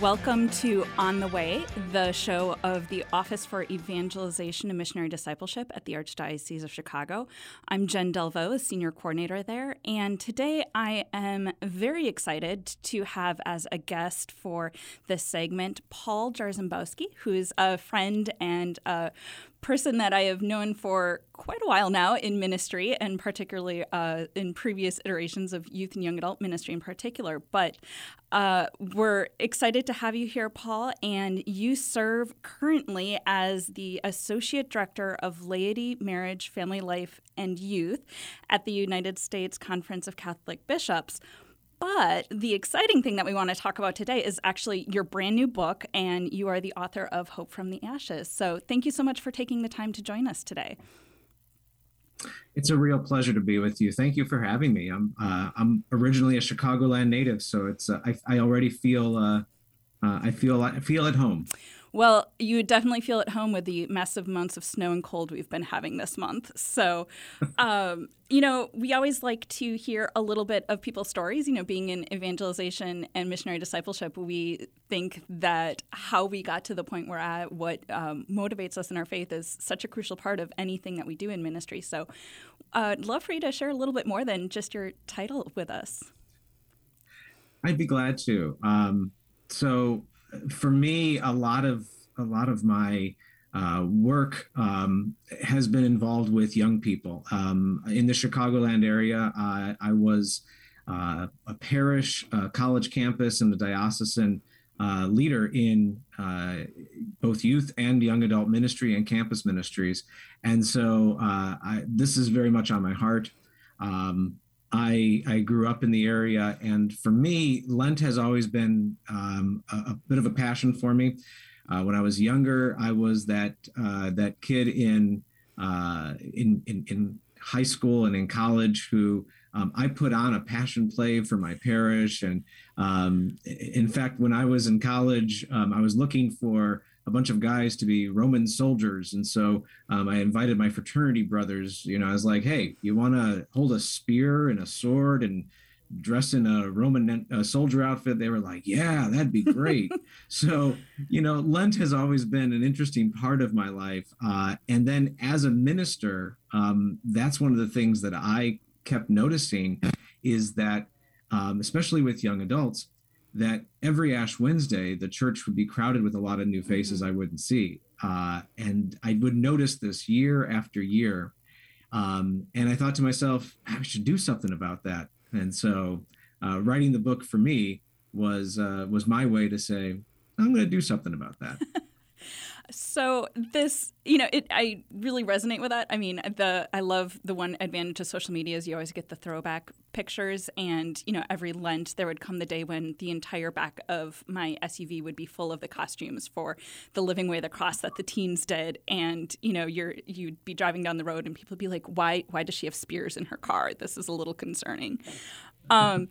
Welcome to On the Way, the show of the Office for Evangelization and Missionary Discipleship at the Archdiocese of Chicago. I'm Jen Delvaux, Senior Coordinator there, and today I am very excited to have as a guest for this segment Paul Jarzembowski, who's a friend and a person that I have known for quite a while now in ministry, and particularly uh, in previous iterations of youth and young adult ministry in particular. But uh, we're excited to have you here, Paul, and you serve currently as the Associate Director of Laity, Marriage, Family Life, and Youth at the United States Conference of Catholic Bishops. But the exciting thing that we want to talk about today is actually your brand new book, and you are the author of Hope from the Ashes. So thank you so much for taking the time to join us today. It's a real pleasure to be with you. Thank you for having me. I'm uh, I'm originally a Chicagoland native, so it's uh, I, I already feel uh, uh I feel I feel at home. Well, you definitely feel at home with the massive amounts of snow and cold we've been having this month. So, um, you know, we always like to hear a little bit of people's stories. You know, being in evangelization and missionary discipleship, we think that how we got to the point we're at, what um, motivates us in our faith, is such a crucial part of anything that we do in ministry. So, uh, I'd love for you to share a little bit more than just your title with us. I'd be glad to. Um, so, for me, a lot of a lot of my uh, work um, has been involved with young people um, in the Chicagoland area. Uh, I was uh, a parish, uh, college campus, and the diocesan uh, leader in uh, both youth and young adult ministry and campus ministries, and so I, this is very much on my heart. Um, I, I grew up in the area, and for me, Lent has always been um, a, a, bit of a passion for me. Uh, when I was younger, I was that uh, that kid in, uh, in, in in high school and in college who um, I put on a passion play for my parish, and um, in fact, when I was in college, um, I was looking for a bunch of guys to be Roman soldiers. And so um, I invited my fraternity brothers. You know, I was like, hey, you want to hold a spear and a sword and dress in a Roman uh, soldier outfit? They were like, yeah, that'd be great. so, you know, Lent has always been an interesting part of my life. Uh, and then as a minister, um, that's one of the things that I kept noticing is that, um, especially with young adults, that every Ash Wednesday, the church would be crowded with a lot of new faces mm-hmm. I wouldn't see. Uh, and I would notice this year after year. Um, and I thought to myself, I should do something about that. And so uh, writing the book for me was uh, was my way to say, I'm going to do something about that. So this, you know, it I really resonate with that. I mean, the I love the one advantage of social media is you always get the throwback pictures and, you know, every Lent there would come the day when the entire back of my SUV would be full of the costumes for the Living Way the Cross that the teens did and, you know, you're you'd be driving down the road and people would be like, "Why why does she have spears in her car? This is a little concerning." Um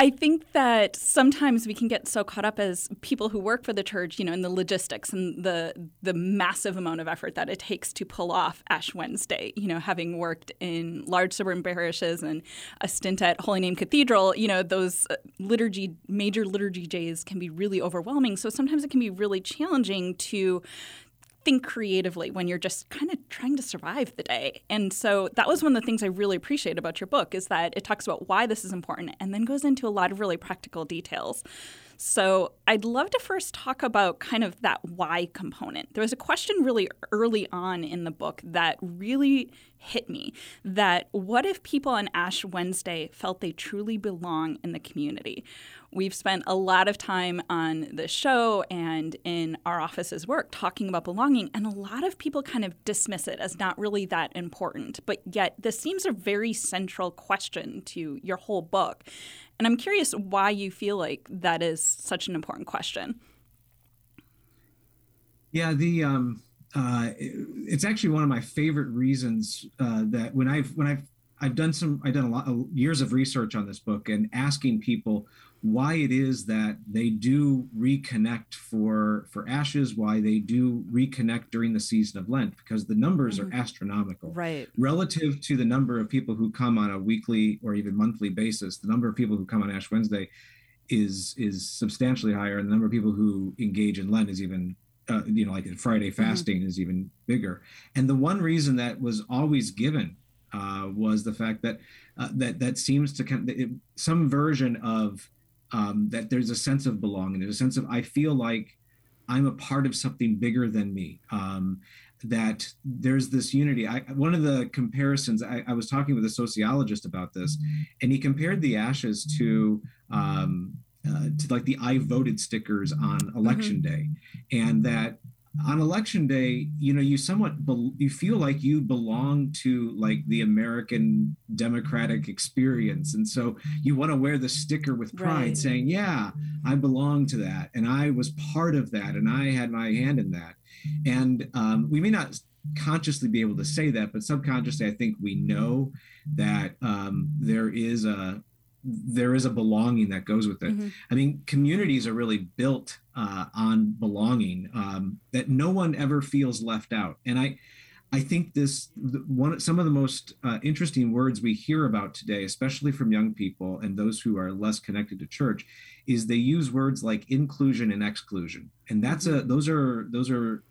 I think that sometimes we can get so caught up as people who work for the church, you know, in the logistics and the the massive amount of effort that it takes to pull off Ash Wednesday. You know, having worked in large suburban parishes and a stint at Holy Name Cathedral, you know, those uh, liturgy major liturgy days can be really overwhelming. So sometimes it can be really challenging to think creatively when you're just kind of trying to survive the day. And so that was one of the things I really appreciate about your book is that it talks about why this is important and then goes into a lot of really practical details. So I'd love to first talk about kind of that why component. There was a question really early on in the book that really hit me that what if people on Ash Wednesday felt they truly belong in the community? We've spent a lot of time on the show and in our office's work talking about belonging, and a lot of people kind of dismiss it as not really that important. But yet, this seems a very central question to your whole book. And I'm curious why you feel like that is such an important question. Yeah, the um, uh, it's actually one of my favorite reasons uh, that when I've when I've I've done some I've done a lot of years of research on this book and asking people why it is that they do reconnect for for ashes why they do reconnect during the season of lent because the numbers mm-hmm. are astronomical right relative to the number of people who come on a weekly or even monthly basis the number of people who come on ash wednesday is is substantially higher, and the number of people who engage in Lent is even uh, you know like Friday mm-hmm. fasting mm-hmm. is even bigger. And the one reason that was always given uh, was the fact that uh, that that seems to kind of, it, some version of um, that there's a sense of belonging. There's a sense of I feel like I'm a part of something bigger than me. Um, that there's this unity. I, one of the comparisons I, I, was talking with a sociologist about this, and he compared the ashes to um, uh, to like the I voted stickers on election mm-hmm. day, and that on election day you know you somewhat be- you feel like you belong to like the american democratic experience. And so you want to wear the sticker with pride right. saying yeah i belong to that. And i was part of that. And i had my hand in that. And um, we may not consciously be able to say that but subconsciously i think we know that um, there is a there is a belonging that goes with it. Mm-hmm. I mean, communities are really built uh, on belonging. Um, that no one ever feels left out, and I, I think this one some of the most uh, interesting words we hear about today, especially from young people and those who are less connected to church, is they use words like inclusion and exclusion, and that's a mm-hmm. those are those are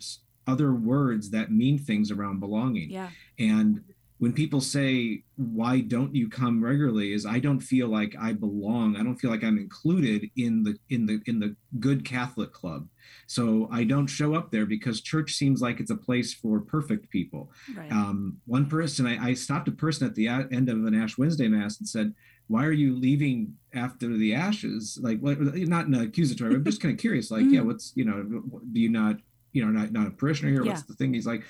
other words that mean things around belonging. Yeah, and when people say why don't you come regularly? is i don't feel like i belong. I don't feel like i'm included in the in the in the good catholic club. So i don't show up there because church seems like it's a place for perfect people. Right. um, one person I, I stopped a person at the end of an ash wednesday mass and said why are you leaving after the ashes? Like what, not in an accusatory i'm just kind of curious like mm-hmm. yeah what's you know do you not you know not, not a parishioner here? Yeah. what's the thing? He's like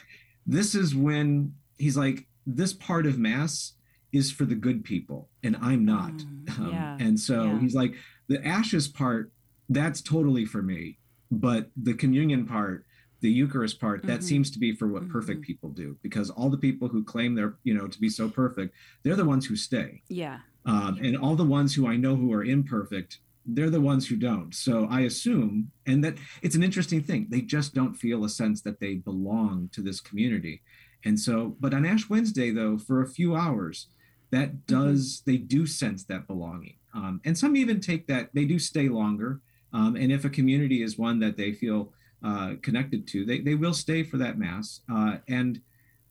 this is when he's like this part of mass is for the good people and i'm not mm, um, yeah, and so yeah. he's like the ashes part that's totally for me but the communion part the eucharist part mm-hmm. that seems to be for what mm-hmm. perfect people do because all the people who claim they're you know to be so perfect they're the ones who stay yeah um, and all the ones who i know who are imperfect they're the ones who don't so i assume and that it's an interesting thing they just don't feel a sense that they belong to this community and so, but on Ash Wednesday, though, for a few hours, that mm-hmm. does, mm-hmm. they do sense that belonging. Um, and some even take that, they do stay longer. Um, and if a community is one that they feel uh, connected to, they, they will stay for that Mass. Uh, and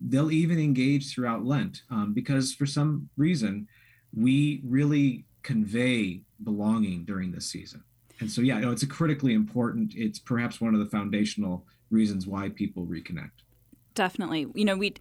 they'll even engage throughout Lent um, because for some reason, we really convey belonging during this season. And so, yeah, no, it's a critically important, it's perhaps one of the foundational reasons why people reconnect definitely. You know, we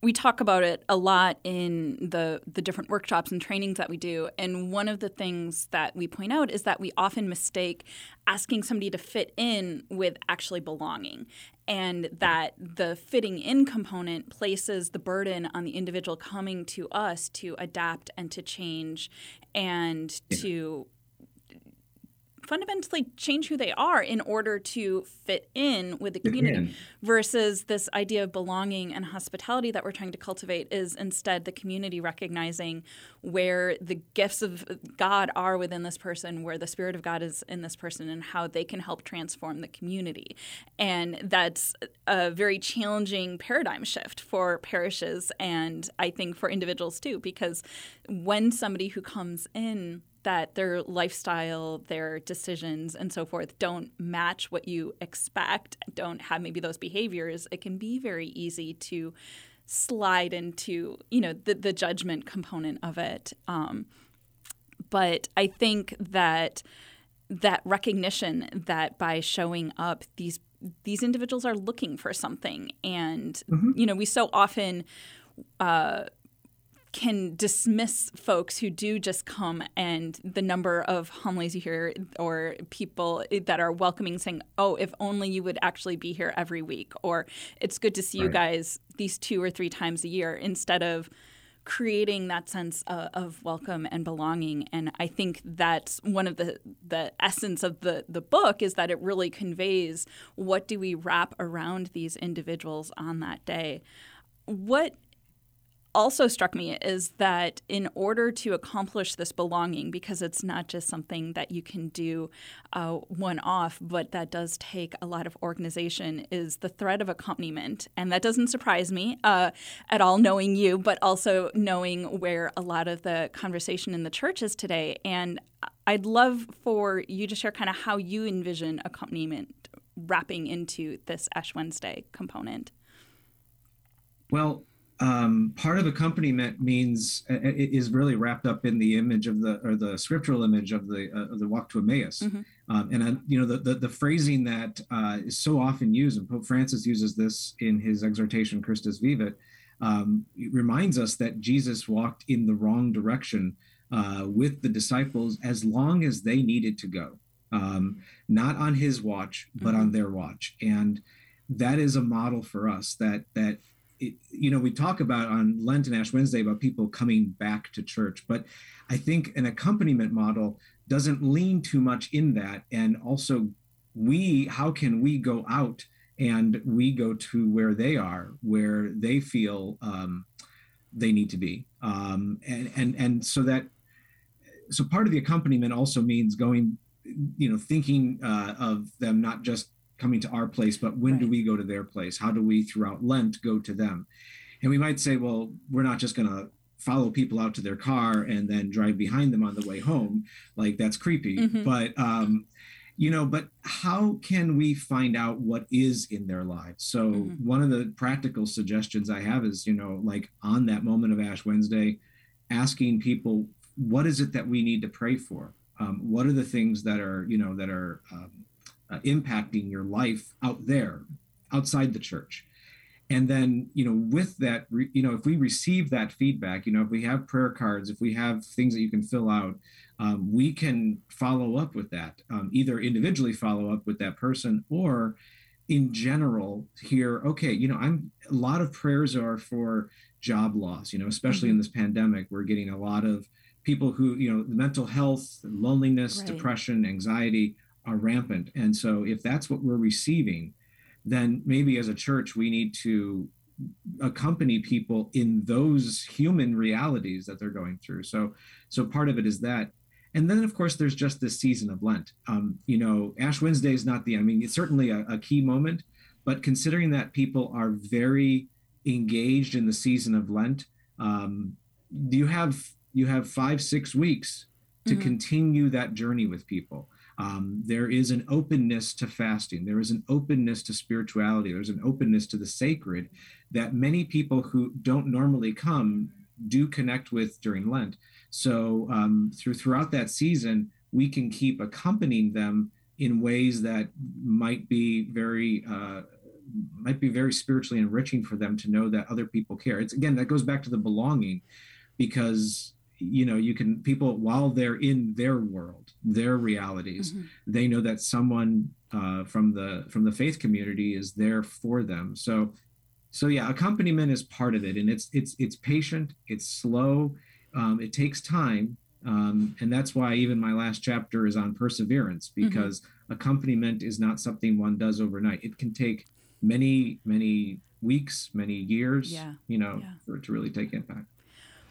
we talk about it a lot in the the different workshops and trainings that we do and one of the things that we point out is that we often mistake asking somebody to fit in with actually belonging and that the fitting in component places the burden on the individual coming to us to adapt and to change and yeah. to fundamentally change who they are in order to fit in with the community versus this idea of belonging and hospitality that we're trying to cultivate is instead the community recognizing where the gifts of God are within this person, where the spirit of God is in this person and how they can help transform the community. And that's a very challenging paradigm shift for parishes and I think for individuals too because when somebody who comes in that their lifestyle, their decisions, and so forth don't match what you expect, don't have maybe those behaviors, it can be very easy to slide into you know the, the judgment component of it. Um, but I think that that recognition that by showing up, these these individuals are looking for something, and mm-hmm. you know we so often. Uh, can dismiss folks who do just come and the number of homilies you hear or people that are welcoming saying, oh, if only you would actually be here every week, or it's good to see right. you guys these two or three times a year instead of creating that sense of, of, welcome and belonging. And I think that's one of the, the essence of the, the book is that it really conveys what do we wrap around these individuals on that day. What also struck me is that in order to accomplish this belonging, because it's not just something that you can do uh, one off, but that does take a lot of organization, is the thread of accompaniment. And that doesn't surprise me uh, at all, knowing you, but also knowing where a lot of the conversation in the church is today. And I'd love for you to share kind of how you envision accompaniment wrapping into this Ash Wednesday component. Well, um, part of accompaniment means uh, it is really wrapped up in the image of the or the scriptural image of the uh, of the walk to Emmaus, mm-hmm. um, and uh, you know the, the, the phrasing that uh, is so often used, and Pope Francis uses this in his exhortation Christus Vivit, um, reminds us that Jesus walked in the wrong direction uh, with the disciples as long as they needed to go, um, not on his watch but mm-hmm. on their watch, and that is a model for us that that it, you know, we talk about on Lent and Ash Wednesday about people coming back to church, but I think an accompaniment model doesn't lean too much in that. And also, we, how can we go out and we go to where they are, where they feel um, they need to be, um, and and and so that so part of the accompaniment also means going, you know, thinking uh, of them not just coming to our place, but when right. do we go to their place? How do we, throughout Lent, go to them? And we might say, well, we're not just going to follow people out to their car and then drive behind them on the way home. Like that's creepy. Mm-hmm. But, um, you know, but how can we find out what is in their lives? So, mm-hmm. one of the practical suggestions I have is, you know, like on that moment of Ash Wednesday, asking people, what is it that we need to pray for? Um, what are the things that are, you know, that are um, uh, impacting your life out there outside the church and then you know with that re, you know if we receive that feedback you know if we have prayer cards if we have things that you can fill out um, we can follow up with that um, either individually follow up with that person or in general here okay you know i'm a lot of prayers are for job loss you know especially mm-hmm. in this pandemic we're getting a lot of people who you know the mental health loneliness right. depression anxiety are rampant. And so, if that's what we're receiving, then maybe as a church, we need to accompany people in those human realities that they're going through. So, so part of it is that. And then, of course, there's just this season of Lent. Um, you know, Ash Wednesday is not the, I mean, it's certainly a, a key moment, but considering that people are very engaged in the season of Lent, um, you have you have five six weeks to mm-hmm. continue that journey with people. Um, there is an openness to fasting. There is an openness to spirituality. There's an openness to the sacred that many people who don't normally come do connect with during Lent. So um, through throughout that season, we can keep accompanying them in ways that might be very uh, might be very spiritually enriching for them to know that other people care. It's again that goes back to the belonging, because you know you can people while they're in their world their realities mm-hmm. they know that someone uh, from the from the faith community is there for them so so yeah accompaniment is part of it and it's it's it's patient it's slow um, it takes time um, and that's why even my last chapter is on perseverance mm-hmm. because mm-hmm. accompaniment is not something one does overnight it can take many many weeks many years yeah. you know yeah. for it to really take impact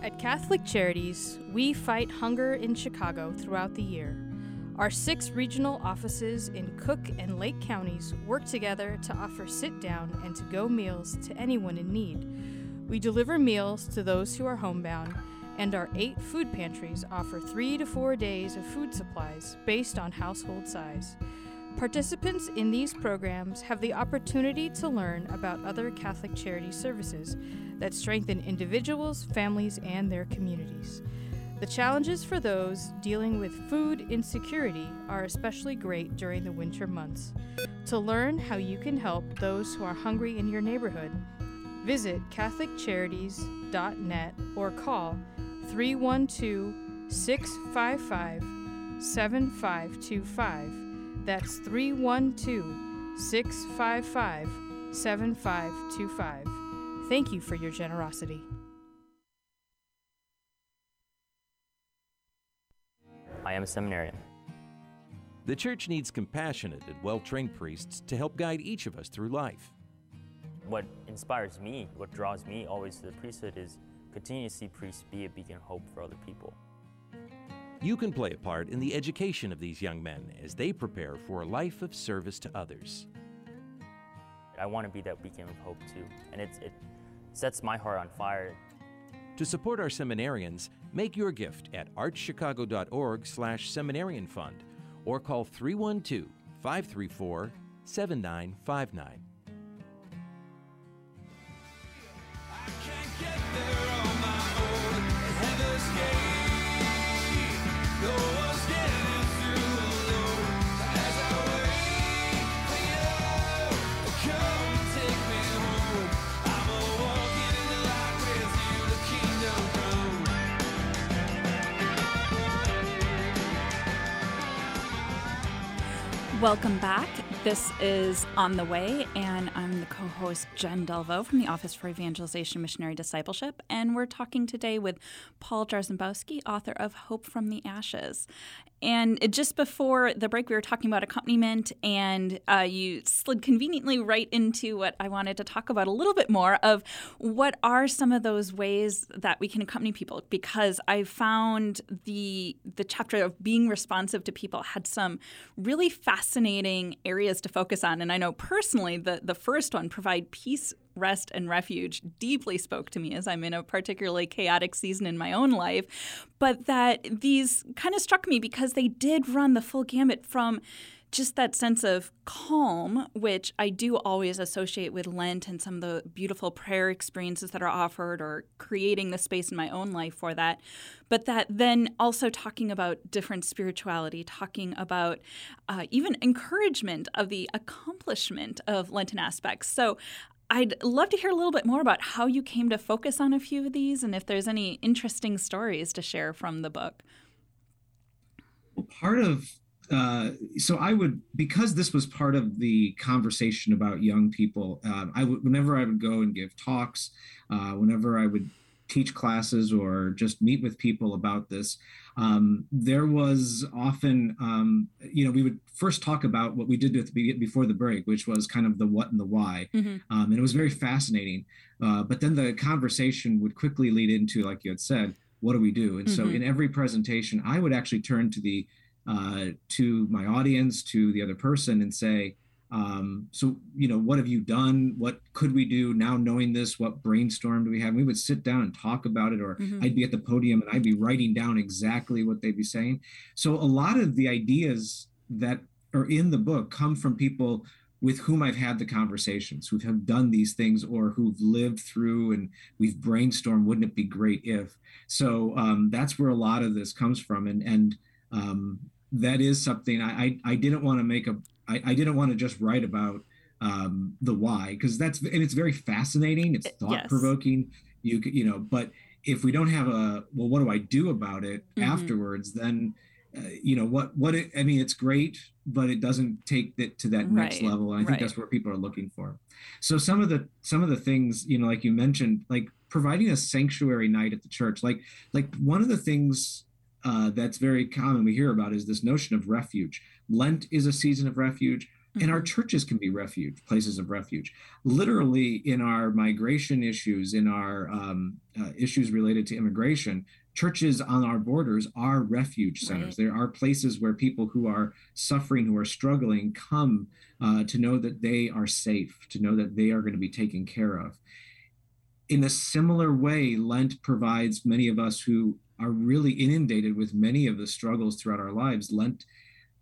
Jarzembowski. Catholic Charities, we fight hunger in Chicago throughout the year. Our six regional offices in Cook and Lake counties work together to offer sit down and to go meals to anyone in need. We deliver meals to those who are homebound, and our eight food pantries offer three to four days of food supplies based on household size. Participants in these programs have the opportunity to learn about other Catholic charity services that strengthen individuals, families, and their communities. The challenges for those dealing with food insecurity are especially great during the winter months. To learn how you can help those who are hungry in your neighborhood, visit CatholicCharities.net or call 312 655 7525 that's 312 655 7525. Thank you for your generosity. I am a seminarian. The church needs compassionate and well trained priests to help guide each of us through life. What inspires me, what draws me always to the priesthood is continue to see priests be a beacon of hope for other people. You can play a part in the education of these young men as they prepare for a life of service to others. I want to be that beacon of hope too, and it, it sets my heart on fire. To support our seminarians, make your gift at archchicago.org/seminarian fund or call 312-534-7959. Welcome back. This is On the Way, and I'm the co host Jen Delvaux from the Office for Evangelization Missionary Discipleship. And we're talking today with Paul Jarzembowski, author of Hope from the Ashes. And just before the break, we were talking about accompaniment, and uh, you slid conveniently right into what I wanted to talk about a little bit more of what are some of those ways that we can accompany people. Because I found the the chapter of being responsive to people had some really fascinating areas to focus on. And I know personally the the first one, provide peace rest and refuge deeply spoke to me as I'm in a particularly chaotic season in my own life. But that these kind of struck me because they did run the full gamut from just that sense of calm, which I do always associate with Lent and some of the beautiful prayer experiences that are offered or creating the space in my own life for that. But that then also talking about different spirituality, talking about uh, even encouragement of the accomplishment of Lenten aspects. So I'd love to hear a little bit more about how you came to focus on a few of these and if there's any interesting stories to share from the book. Well, part of uh, so I would because this was part of the conversation about young people. Um, I would whenever I would go and give talks, uh, whenever I would teach classes or just meet with people about this, um, there was often, um, you know, we would first talk about what we did the, before the break, which was kind of the what and the why. Mm-hmm. Um, and it was very fascinating. Uh, but then the conversation would quickly lead into, like you had said, what do we do? And mm-hmm. so in every presentation, I would actually turn to the uh, to my audience, to the other person, and say, um, so, you know, what have you done? What could we do now knowing this? What brainstorm do we have? And we would sit down and talk about it, or mm-hmm. I'd be at the podium and I'd be writing down exactly what they'd be saying. So, a lot of the ideas that are in the book come from people with whom I've had the conversations, who have done these things or who've lived through and we've brainstormed, wouldn't it be great if? So, um, that's where a lot of this comes from. And, and, um, that is something I, I, I didn't want to make a I, I didn't want to just write about um, the why because that's and it's very fascinating. It's thought provoking. Yes. You you know, but if we don't have a well, what do I do about it mm-hmm. afterwards? Then uh, you know what what it, I mean. It's great, but it doesn't take it to that right. next level. And I think right. that's what people are looking for. So some of the some of the things you know, like you mentioned, like providing a sanctuary night at the church, like like one of the things uh, that's very common we hear about is this notion of refuge. Lent is a season of refuge, mm-hmm. and our mm-hmm. churches can be refuge, places of refuge. Literally, in our migration issues, in our um, uh, issues related to immigration, churches on our borders are refuge centers. Right. There are places where people who are suffering, who are struggling, come uh, to know that they are safe, to know that they are going to be taken care of. In a similar way, Lent provides many of us who are really inundated with many of the struggles throughout our lives. Lent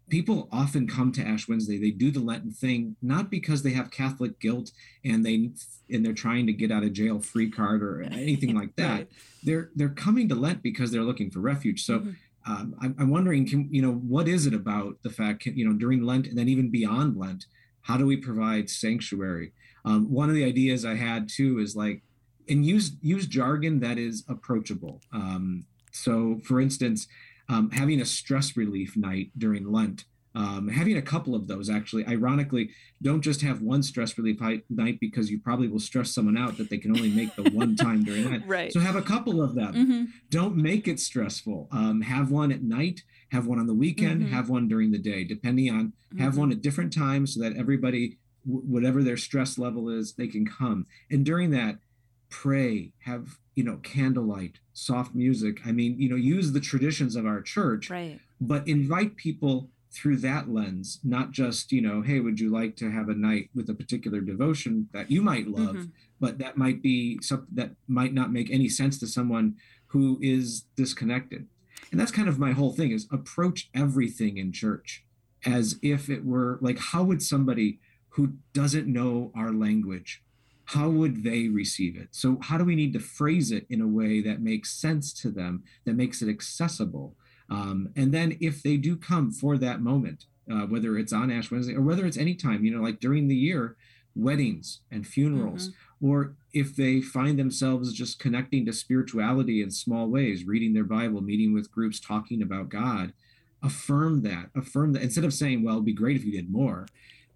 people often come to Ash Wednesday. They do the Lenten thing not because they have Catholic guilt and they and they're trying to get out of jail free card or anything like that. right. They're they're coming to Lent because they're looking for refuge. So. Mm-hmm. Um, I'm, I'm, wondering, can, you know, what is it about the fact, you know, during Lent and then even beyond Lent, how do we provide sanctuary? Um, one of the ideas I had too is like, and use use jargon that is approachable. Um, so, for instance, um, having a stress relief night during Lent um, having a couple of those actually ironically don't just have one stress relief night because you probably will stress someone out that they can only make the one time during that right so have a couple of them mm-hmm. don't make it stressful um, have one at night have one on the weekend mm-hmm. have one during the day depending on have mm-hmm. one at different times so that everybody w- whatever their stress level is they can come and during that pray have you know candlelight soft music i mean you know use the traditions of our church right but invite people through that lens, not just, you know, hey, would you like to have a night with a particular devotion that you might love, mm-hmm. but that might be something that might not make any sense to someone who is disconnected. And that's kind of my whole thing is approach everything in church as if it were like, how would somebody who doesn't know our language, how would they receive it? So, how do we need to phrase it in a way that makes sense to them, that makes it accessible? Um, and then if they do come for that moment, uh, whether it's on Ash Wednesday or whether it's any time, you know, like during the year, weddings and funerals, mm-hmm. or if they find themselves just connecting to spirituality in small ways, reading their Bible, meeting with groups, talking about God, affirm that, affirm that instead of saying, well, it'd be great if you did more,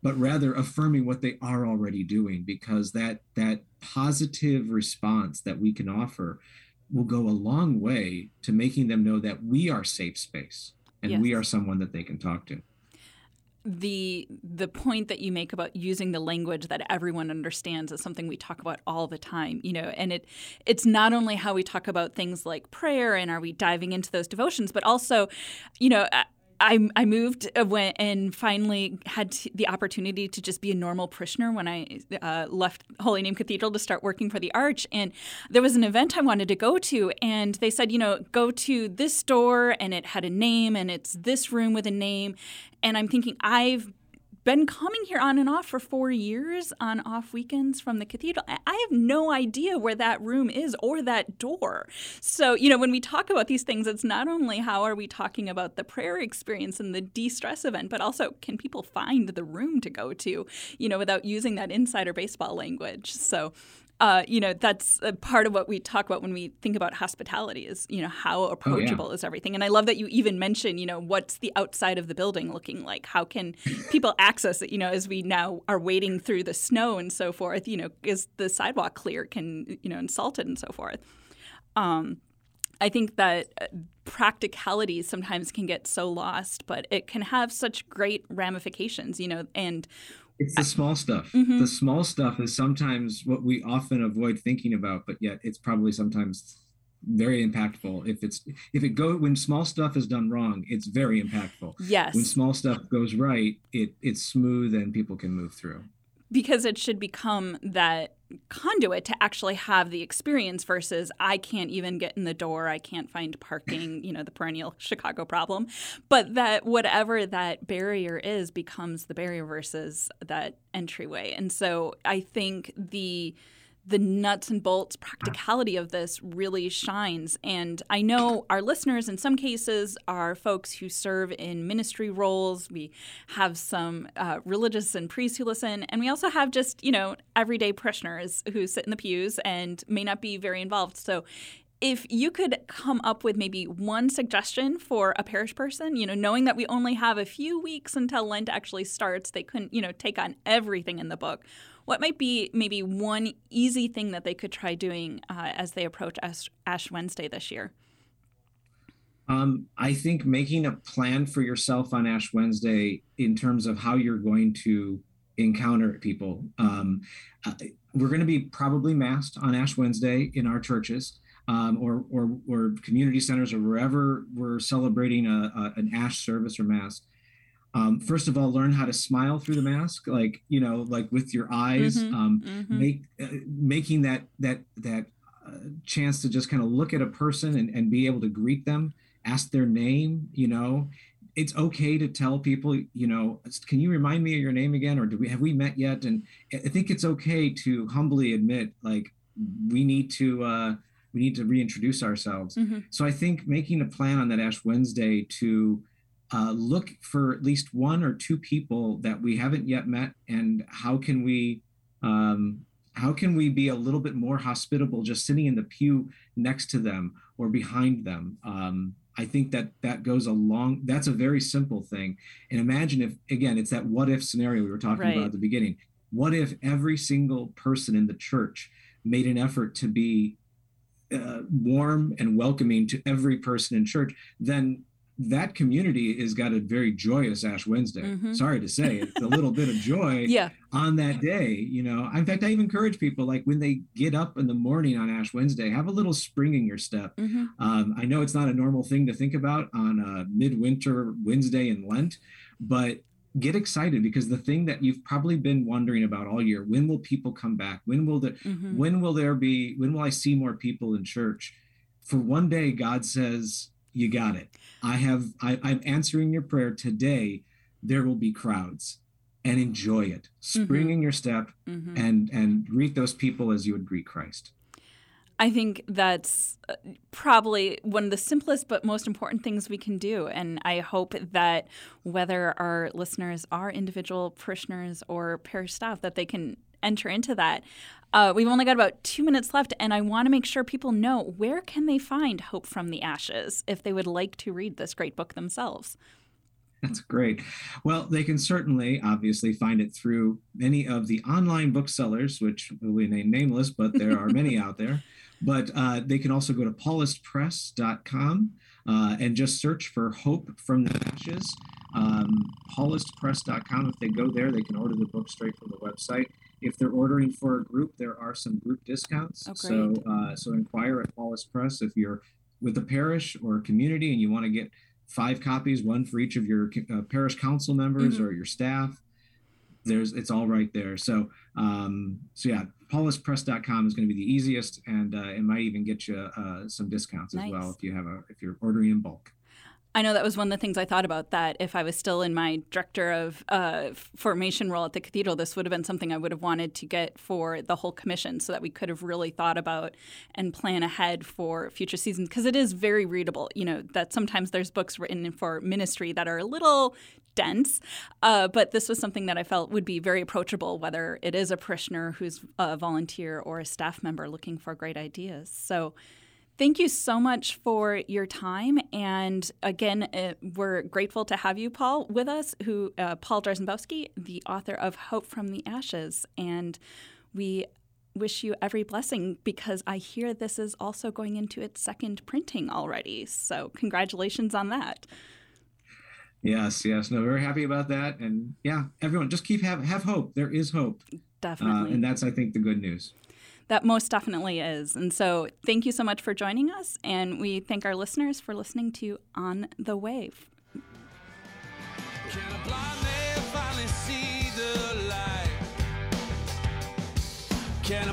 but rather affirming what they are already doing, because that that positive response that we can offer will go a long way to making them know that we are safe space and yes. we are someone that they can talk to the the point that you make about using the language that everyone understands is something we talk about all the time you know and it it's not only how we talk about things like prayer and are we diving into those devotions but also you know I, I moved uh, when, and finally had the opportunity to just be a normal parishioner when I uh, left Holy Name Cathedral to start working for the Arch. And there was an event I wanted to go to, and they said, you know, go to this door, and it had a name, and it's this room with a name. And I'm thinking, I've been coming here on and off for four years on off weekends from the cathedral. I have no idea where that room is or that door. So, you know, when we talk about these things, it's not only how are we talking about the prayer experience and the de stress event, but also can people find the room to go to, you know, without using that insider baseball language. So, uh, you know, that's part of what we talk about when we think about hospitality is, you know, how approachable oh, yeah. is everything. And I love that you even mention, you know, what's the outside of the building looking like? How can people access it? You know, as we now are wading through the snow and so forth, you know, is the sidewalk clear? Can, you know, and salted and so forth. Um, I think that practicality sometimes can get so lost, but it can have such great ramifications, you know, and it's the small stuff. Mm-hmm. The small stuff is sometimes what we often avoid thinking about, but yet it's probably sometimes very impactful if it's if it go when small stuff is done wrong it's very impactful yes when small stuff goes right it it's smooth and people can move through because it should become that conduit to actually have the experience versus I can't even get in the door, I can't find parking, you know, the perennial Chicago problem. But that whatever that barrier is becomes the barrier versus that entryway. And so I think the the nuts and bolts practicality of this really shines. And I know our listeners, in some cases, are folks who serve in ministry roles. We have some uh, religious and priests who listen, and we also have just, you know, everyday parishioners who sit in the pews and may not be very involved. So if you could come up with maybe one suggestion for a parish person, you know, knowing that we only have a few weeks until Lent actually starts, they couldn't, you know, take on everything in the book what might be maybe one easy thing that they could try doing uh, as they approach Ash, Wednesday this year? Um, I think making a plan for yourself on Ash Wednesday in terms of how you're going to encounter people. Um, uh, we're going to be probably masked on Ash Wednesday in our churches. Um, or, or, or community centers or wherever we're celebrating a, a, an ash service or mass um, first of all learn how to smile through the mask like you know like with your eyes mm-hmm, um, mm-hmm. make uh, making that that that uh, chance to just kind of look at a person and, and be able to greet them ask their name you know it's okay to tell people you know can you remind me of your name again or do we have we met yet and i think it's okay to humbly admit like we need to uh we need to reintroduce ourselves mm-hmm. so i think making a plan on that ash wednesday to uh, look for at least one or two people that we haven't yet met and how can we um, how can we be a little bit more hospitable just sitting in the pew next to them or behind them? Um, i think that that goes a long that's a very simple thing. And imagine if again it's that what if scenario we were talking Right. about at the beginning. What if every single person in the church made an effort to be uh, warm and welcoming to every person in church? Then that community has got a very joyous ash wednesday. Mhm. sorry to say it's a little bit of joy Yeah. on that day you know. In fact i even encourage people like when they get up in the morning on ash wednesday have a little spring in your step. Hmm um, i know it's not a normal thing to think about on a midwinter wednesday in lent but get excited because the thing that you've probably been wondering about all year when will people come back? When will the hmm when will there be when will i see more people in church? For one day god says you got it. I have I, i'm answering your prayer today. There will be crowds and enjoy it. Spring in your step hmm and and greet those people as you would greet christ. I think that's uh, probably one of the simplest but most important things we can do. And I hope that whether our listeners are individual parishioners or parish staff, that they can enter into that. Uh, we've only got about two minutes left, and I want to make sure people know where can they find Hope from the Ashes if they would like to read this great book themselves. That's great. Well, they can certainly, obviously, find it through many of the online booksellers, which will remain nameless, but there are many out there. But uh, they can also go to paulistpress.com uh, and just search for Hope from the Ashes. Um, paulistpress.com. If they go there, they can order the book straight from the website. If they're ordering for a group, there are some group discounts. Oh, so, uh, so inquire at Paulist Press if you're with a parish or a community and you want to get five copies, one for each of your uh, parish council members Mhm. or your staff. There's it's all right there. So um, so yeah, paulistpress.com is going to be the easiest, and uh, it might even get you uh, some discounts as well if you have a if you're ordering in bulk. I know that was one of the things I thought about that if I was still in my director of uh, formation role at the cathedral, this would have been something I would have wanted to get for the whole commission so that we could have really thought about and plan ahead for future seasons because it is very readable. You know, that sometimes there's books written for ministry that are a little dense, uh, but this was something that I felt would be very approachable, whether it is a parishioner who's a volunteer or a staff member looking for great ideas. So, Thank you so much for your time. And again, uh, we're grateful to have you, Paul, with us, who uh, Paul Jarzembowski, the author of Hope from the Ashes. And we wish you every blessing because I hear this is also going into its second printing already. So congratulations on that. Yes, yes, no, very happy about that, and yeah, everyone just keep have have hope. There is hope, uh, Definitely. and that's I think the good news. That most definitely is. And so thank you so much for joining us. And we thank our listeners for listening to On the Wave. Can